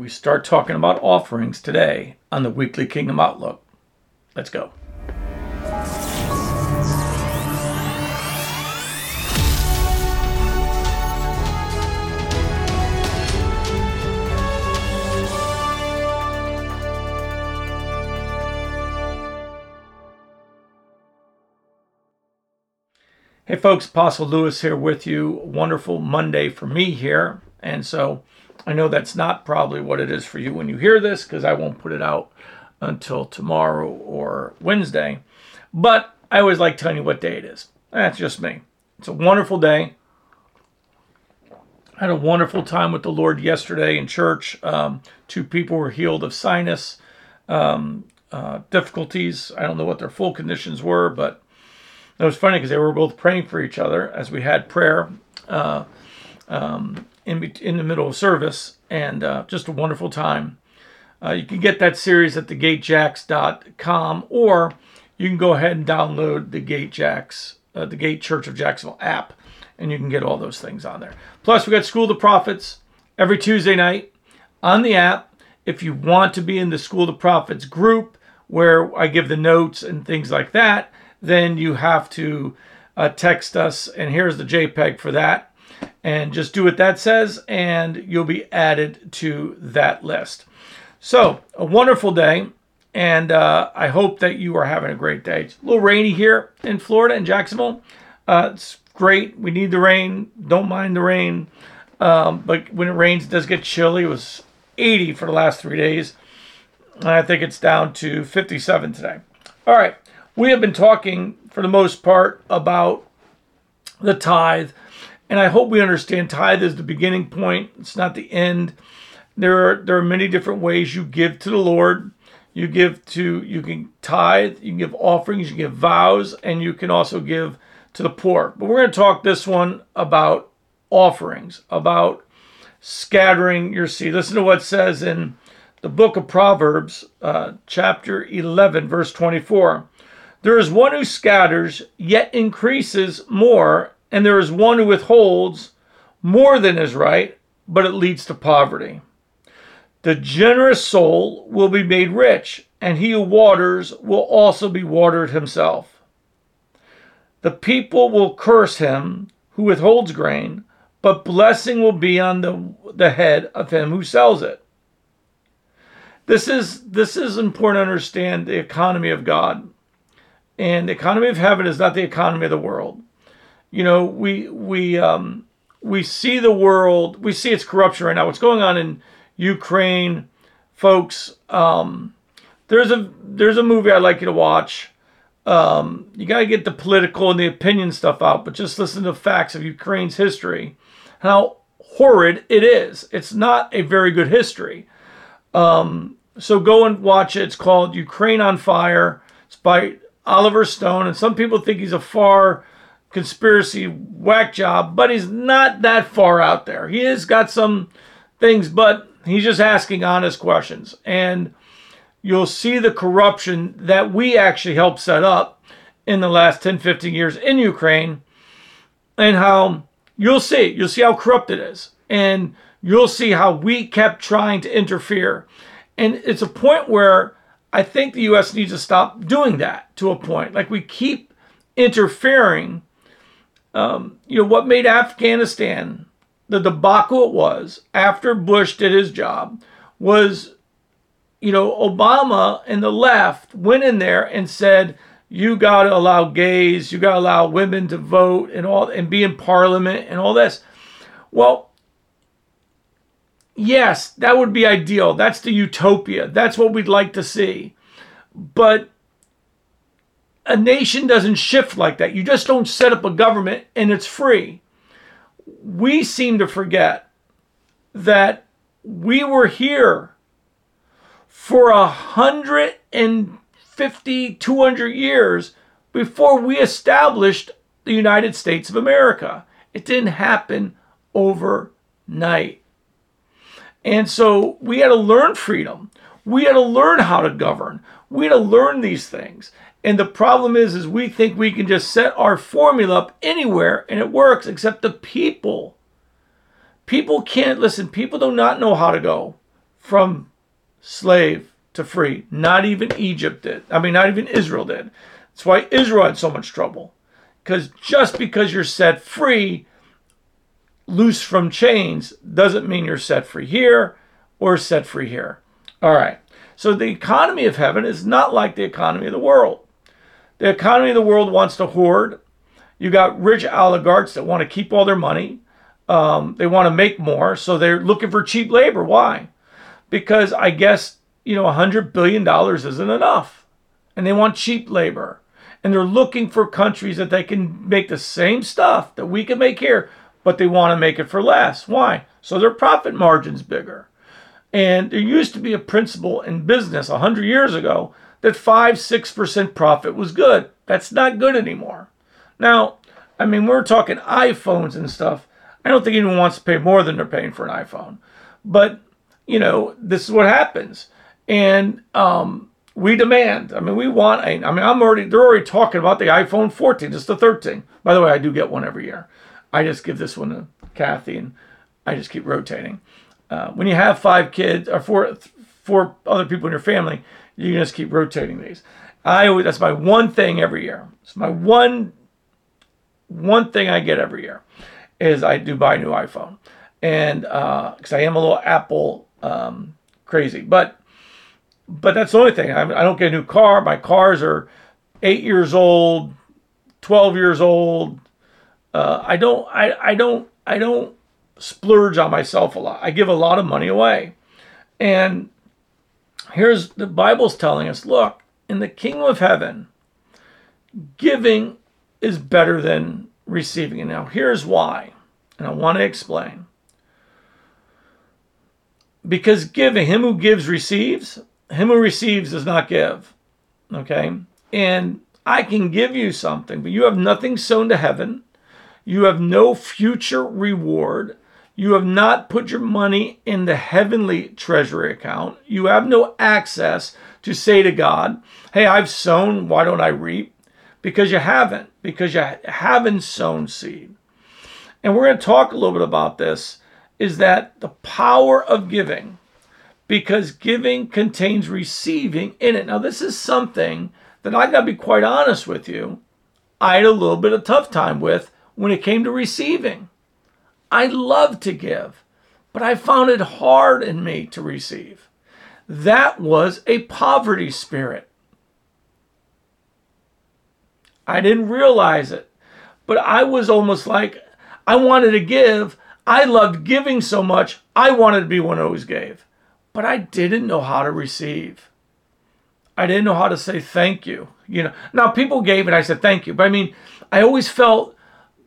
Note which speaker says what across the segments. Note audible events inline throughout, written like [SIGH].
Speaker 1: we start talking about offerings today on the Weekly Kingdom Outlook. Let's go. Hey folks, Apostle Lewis here with you. Wonderful Monday for me here. And so I know that's not probably what it is for you when you hear this because I won't put it out until tomorrow or Wednesday. But I always like telling you what day it is. That's just me. It's a wonderful day. I had a wonderful time with the Lord yesterday in church. Um, two people were healed of sinus um, uh, difficulties. I don't know what their full conditions were, but it was funny because they were both praying for each other as we had prayer uh, um, in, in the middle of service, and uh, just a wonderful time. Uh, you can get that series at thegatejacks.com, or you can go ahead and download the Gate Jacks, uh, the Gate Church of Jacksonville app, and you can get all those things on there. Plus, we got School of the Prophets every Tuesday night on the app. If you want to be in the School of the Prophets group, where I give the notes and things like that, then you have to uh, text us, and here's the JPEG for that. And just do what that says, and you'll be added to that list. So, a wonderful day, and uh, I hope that you are having a great day. It's a little rainy here in Florida, in Jacksonville. Uh, it's great. We need the rain. Don't mind the rain. Um, but when it rains, it does get chilly. It was 80 for the last three days. And I think it's down to 57 today. All right we have been talking for the most part about the tithe, and I hope we understand tithe is the beginning point. It's not the end. There are there are many different ways you give to the Lord. You give to you can tithe, you can give offerings, you can give vows, and you can also give to the poor. But we're going to talk this one about offerings, about scattering your seed. Listen to what it says in the book of Proverbs, uh, chapter 11, verse 24. There is one who scatters, yet increases more, and there is one who withholds more than is right, but it leads to poverty. The generous soul will be made rich, and he who waters will also be watered himself. The people will curse him who withholds grain, but blessing will be on the, the head of him who sells it. This is this is important to understand the economy of God. And the economy of heaven is not the economy of the world. You know, we we um, we see the world, we see its corruption right now. What's going on in Ukraine, folks? Um, there's a there's a movie I'd like you to watch. Um, you got to get the political and the opinion stuff out, but just listen to the facts of Ukraine's history, how horrid it is. It's not a very good history. Um, so go and watch it. It's called Ukraine on Fire. It's by Oliver Stone, and some people think he's a far conspiracy whack job, but he's not that far out there. He has got some things, but he's just asking honest questions. And you'll see the corruption that we actually helped set up in the last 10, 15 years in Ukraine, and how you'll see, you'll see how corrupt it is. And you'll see how we kept trying to interfere. And it's a point where I think the U.S. needs to stop doing that to a point. Like we keep interfering. Um, you know, what made Afghanistan the debacle it was after Bush did his job was, you know, Obama and the left went in there and said, you got to allow gays, you got to allow women to vote and all and be in parliament and all this. Well, yes, that would be ideal. That's the utopia. That's what we'd like to see. But a nation doesn't shift like that. You just don't set up a government and it's free. We seem to forget that we were here for a hundred and fifty, two hundred years before we established the United States of America. It didn't happen overnight. And so we had to learn freedom. We had to learn how to govern. We had to learn these things. And the problem is, is we think we can just set our formula up anywhere and it works, except the people. People can't listen. People do not know how to go from slave to free. Not even Egypt did. I mean, not even Israel did. That's why Israel had so much trouble. Because just because you're set free, loose from chains, doesn't mean you're set free here or set free here. All right. So the economy of heaven is not like the economy of the world. The economy of the world wants to hoard. You got rich oligarchs that want to keep all their money. Um, they want to make more, so they're looking for cheap labor. Why? Because I guess you know, $100 billion isn't enough. And they want cheap labor. And they're looking for countries that they can make the same stuff that we can make here, but they want to make it for less. Why? So their profit margin's bigger. And there used to be a principle in business a 100 years ago that 5 6% profit was good. That's not good anymore. Now, I mean, we're talking iPhones and stuff. I don't think anyone wants to pay more than they're paying for an iPhone. But, you know, this is what happens and um, we demand. I mean, we want. A, I mean, I'm already. They're already talking about the iPhone 14. It's the 13. By the way, I do get one every year. I just give this one to Kathy, and I just keep rotating. Uh, when you have five kids or four, four other people in your family, you just keep rotating these. I always. That's my one thing every year. It's my one. One thing I get every year is I do buy a new iPhone, and because uh, I am a little Apple um, crazy, but but that's the only thing. I, I don't get a new car. My cars are eight years old, twelve years old. Uh, I don't. I, I don't. I don't splurge on myself a lot. I give a lot of money away, and here's the Bible's telling us: look, in the kingdom of heaven, giving is better than receiving. And now here's why, and I want to explain. Because giving, him who gives receives, him who receives does not give. Okay? And I can give you something, but you have nothing sown to heaven. You have no future reward. You have not put your money in the heavenly treasury account. You have no access to say to God, Hey, I've sown, why don't I reap? Because you haven't, because you haven't sown seed. And we're going to talk a little bit about this is that the power of giving because giving contains receiving in it. Now, this is something that I got to be quite honest with you. I had a little bit of tough time with when it came to receiving. I love to give, but I found it hard in me to receive. That was a poverty spirit. I didn't realize it, but I was almost like I wanted to give. I loved giving so much, I wanted to be one who always gave but I didn't know how to receive. I didn't know how to say thank you. You know, now people gave and I said thank you, but I mean, I always felt,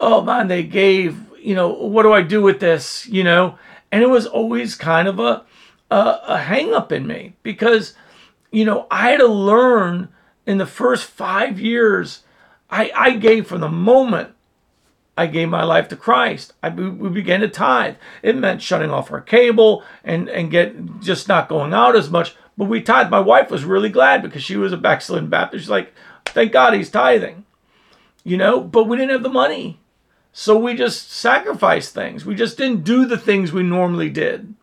Speaker 1: oh man, they gave. You know, what do I do with this? You know, and it was always kind of a a, a hang up in me because, you know, I had to learn in the first five years. I, I gave from the moment I gave my life to Christ. I, we began to tithe. It meant shutting off our cable and, and get just not going out as much. But we tithe. My wife was really glad because she was a backslidden Baptist. She's like, thank God he's tithing. You know, but we didn't have the money. So we just sacrificed things. We just didn't do the things we normally did.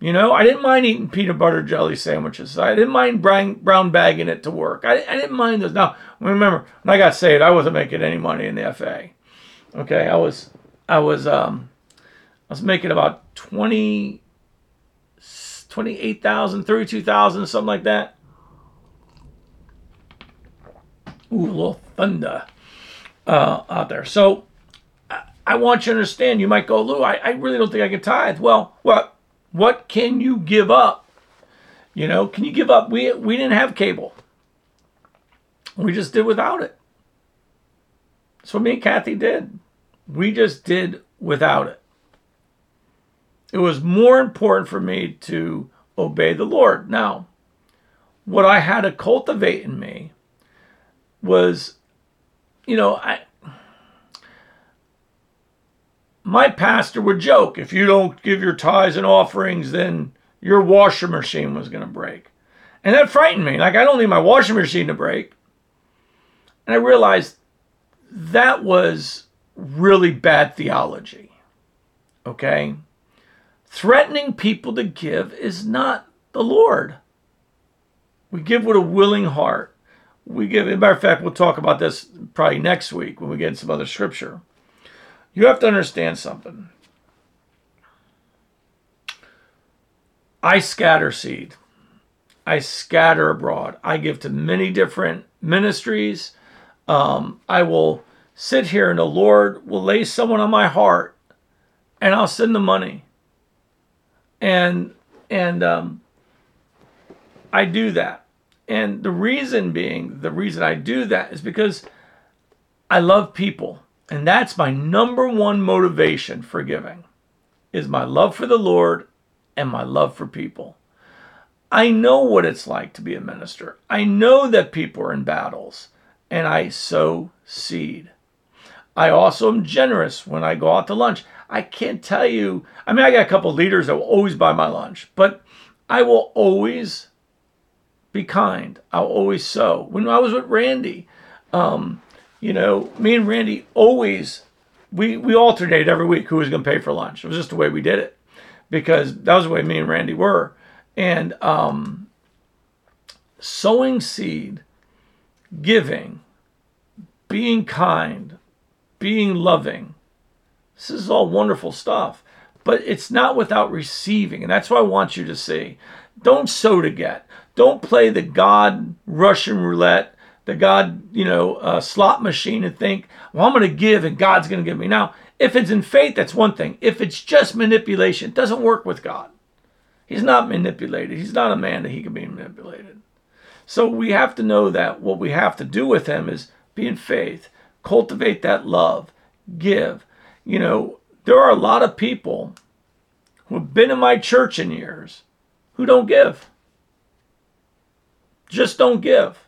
Speaker 1: You know, I didn't mind eating peanut butter jelly sandwiches. I didn't mind brown, bagging it to work. I, I didn't mind those. Now, remember, when I got saved, I wasn't making any money in the FA. Okay, I was I was um I was making about 20 28,000, 32,000 something like that. Ooh, a little thunder uh, out there. So I, want you to understand. You might go, Lou, I, I really don't think I can tithe. Well, what what can you give up? You know, can you give up? We we didn't have cable. We just did without it. What me and Kathy did. We just did without it. It was more important for me to obey the Lord. Now, what I had to cultivate in me was, you know, I my pastor would joke, if you don't give your tithes and offerings, then your washer machine was going to break. And that frightened me. Like, I don't need my washing machine to break. And I realized that was really bad theology. Okay? threatening people to give is not the Lord. We give with a willing heart. We give, as a matter of fact, we'll talk about this probably next week when we get some other scripture. You have to understand something. I scatter seed. I scatter abroad. I give to many different ministries. Um, I will sit here and the Lord will lay someone on my heart and I'll send the money. And and um, I do that. And the reason being, the reason I do that is because I love people. And that's my number one motivation for giving is my love for the Lord and my love for people. I know what it's like to be a minister. I know that people are in battles and I sow seed. I also am generous when I go out to lunch. I can't tell you, I mean, I got a couple leaders that will always buy my lunch, but I will always be kind. I'll always sow. When I was with Randy, um, you know, me and Randy always we we alternated every week who was going to pay for lunch. It was just the way we did it because that was the way me and Randy were. And um, sowing seed, giving, being kind, being loving. This is all wonderful stuff, but it's not without receiving. And that's what I want you to see. Don't sow to get. Don't play the God Russian roulette, the God, you know, uh, slot machine and think, well, I'm going to give and God's going to give me. Now, if it's in faith, that's one thing. If it's just manipulation, it doesn't work with God. He's not manipulated. He's not a man that he can be manipulated. So we have to know that what we have to do with him is be in faith, cultivate that love, give. You know, there are a lot of people who have been in my church in years who don't give just don't give.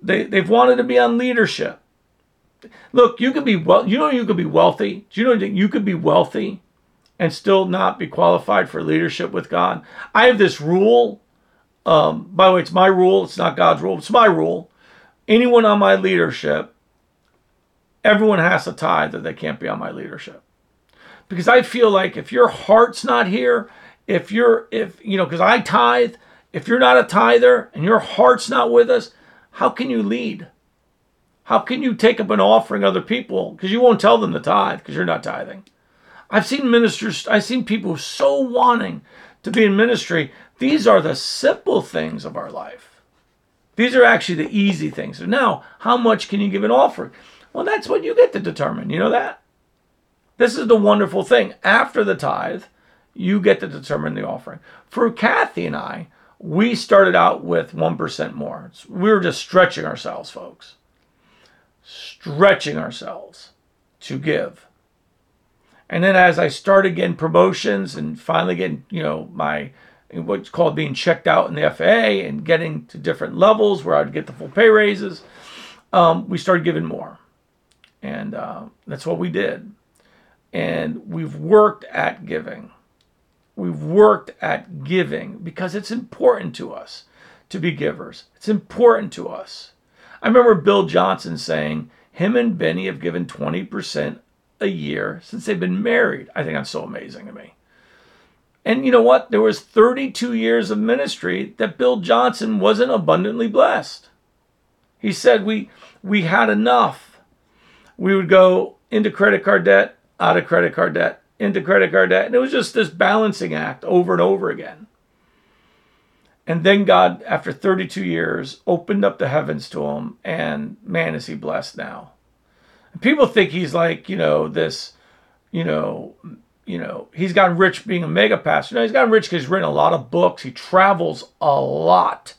Speaker 1: They, they've wanted to be on leadership. Look, you could be well. You know you could be wealthy. Do you know that you could be wealthy and still not be qualified for leadership with God? I have this rule. Um, by the way, it's my rule. It's not God's rule. It's my rule. Anyone on my leadership, everyone has to tithe that they can't be on my leadership. Because I feel like if your heart's not here, if you're if you know, because I tithe, if you're not a tither and your heart's not with us, how can you lead? How can you take up an offering other people? Because you won't tell them to tithe because you're not tithing. I've seen ministers, I've seen people so wanting to be in ministry. These are the simple things of our life. These are actually the easy things. So now, how much can you give an offering? Well, that's what you get to determine. You know that? This is the wonderful thing. After the tithe, you get to determine the offering. For Kathy and I, we started out with 1% more. We were just stretching ourselves, folks. Stretching ourselves to give. And then as I started getting promotions and finally getting, you know, my what's called being checked out in the FAA and getting to different levels where I'd get the full pay raises, um, we started giving more. And uh, that's what we did. And we've worked at giving. We've worked at giving because it's important to us to be givers. It's important to us. I remember Bill Johnson saying him and Beni have given 20% a year since they've been married. I think that's so amazing to me. And you know what? There was 32 years of ministry that Bill Johnson wasn't abundantly blessed. He said we we had enough. We would go into credit card debt, out of credit card debt, into credit card debt. And it was just this balancing act over and over again. And then God, after 32 years, opened up the heavens to him. And man, is he blessed now. People think he's like, you know, this, you know, you know, he's gotten rich being a mega pastor. No, he's gotten rich because he's written a lot of books. He travels a lot.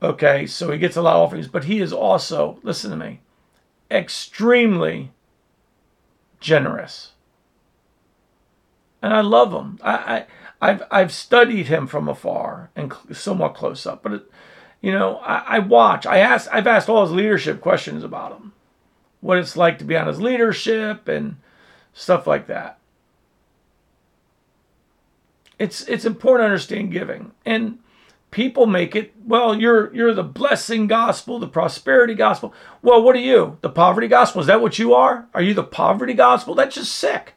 Speaker 1: Okay, so he gets a lot of offerings, but he is also, listen to me, extremely generous and I love him. I, I have I've studied him from afar and somewhat close up, but it, you know I, I watch. I ask I've asked all his leadership questions about him, what it's like to be on his leadership and stuff like that. It's it's important to understand giving. And people make it well you're you're the blessing gospel the prosperity gospel. Well what are you? The poverty gospel? Is that what you are? Are you the poverty gospel? That's just sick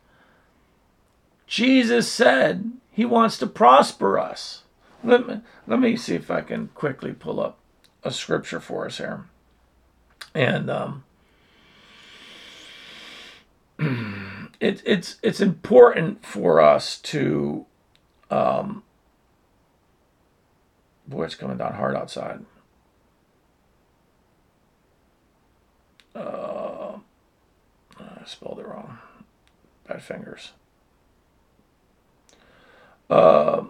Speaker 1: Jesus said He wants to prosper us. Let me, let me see if I can quickly pull up a scripture for us here. And um, [CLEARS THROAT] it, it's it's important for us to um, boy, it's coming down hard outside. Uh, I spelled it wrong. Bad fingers. Uh,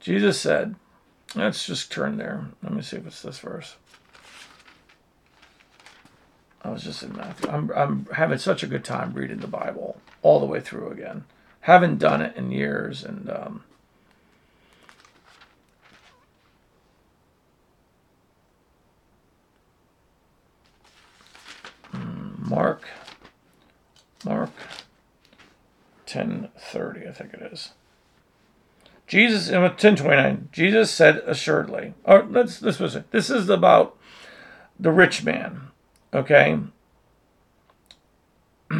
Speaker 1: Jesus said, let's just turn there. Let me see if it's this verse. I was just in Matthew. I'm, I'm having such a good time reading the Bible all the way through again. Haven't done it in years, and um, 10:30, I think it is. Jesus in 10:29. Jesus said assuredly. Or let's this was it. This is about the rich man. Okay? [CLEARS THROAT]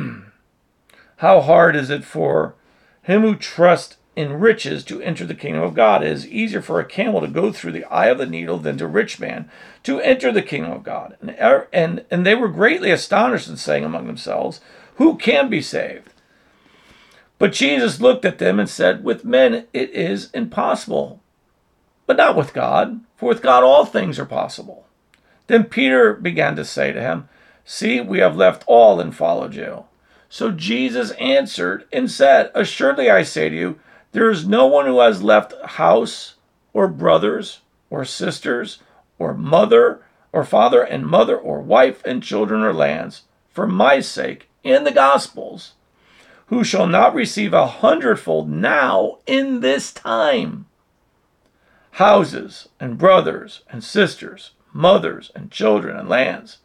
Speaker 1: How hard is it for him who trusts in riches to enter the kingdom of God. It is easier for a camel to go through the eye of the needle than to a rich man to enter the kingdom of God. And, and, and they were greatly astonished and saying among themselves, Who can be saved? But Jesus looked at them and said, With men it is impossible, but not with God, for with God all things are possible. Then Peter began to say to him, See, we have left all and followed you. So Jesus answered and said, Assuredly I say to you, there is no one who has left house or brothers or sisters or mother or father and mother or wife and children or lands for my sake in the Gospels, who shall not receive a hundredfold now in this time houses and brothers and sisters mothers, and children and lands,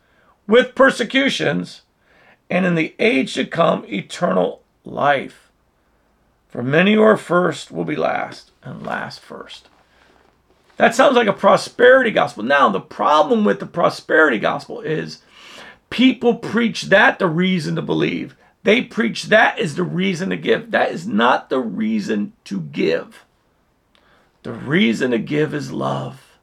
Speaker 1: with persecutions, and in the age to come, eternal life. For many who are first will be last, and last first. That sounds like a prosperity gospel. Now, the problem with the prosperity gospel is people preach that the reason to believe. They preach that is the reason to give. That is not the reason to give. The reason to give is love.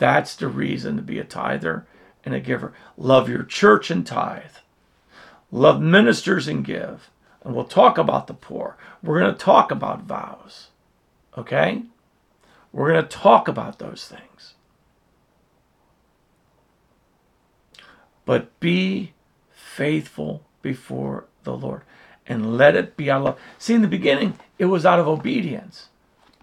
Speaker 1: That's the reason to be a tither and a giver. Love your church and tithe. Love ministers and give. And we'll talk about the poor. We're going to talk about vows. Okay? We're going to talk about those things. But be faithful before the Lord and let it be out of love. See, in the beginning, it was out of obedience,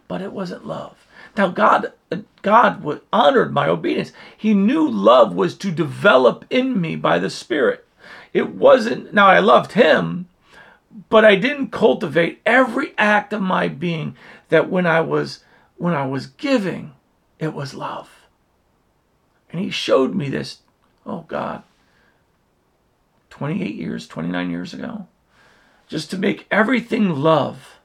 Speaker 1: but it wasn't love. Now, God, God honored my obedience. He knew love was to develop in me by the Spirit. It wasn't, now I loved Him, but I didn't cultivate every act of my being that when I was when I was giving, it was love. And he showed me this, oh God, 28 years, 29 years ago, just to make everything love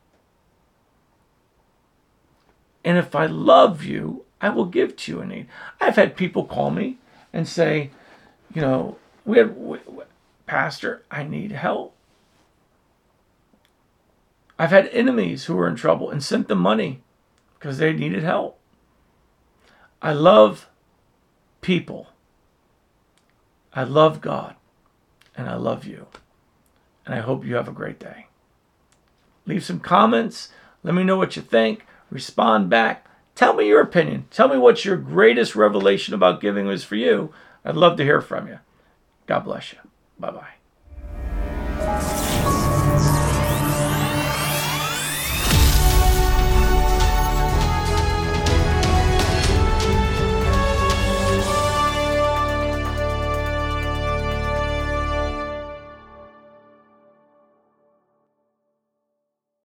Speaker 1: and if I love you, I will give to you a need. I've had people call me and say, you know, we have, we, Pastor, I need help. I've had enemies who were in trouble and sent them money because they needed help. I love people. I love God. And I love you. And I hope you have a great day. Leave some comments. Let me know what you think respond back. Tell me your opinion. Tell me what your greatest revelation about giving was for you. I'd love to hear from you. God bless you. Bye bye.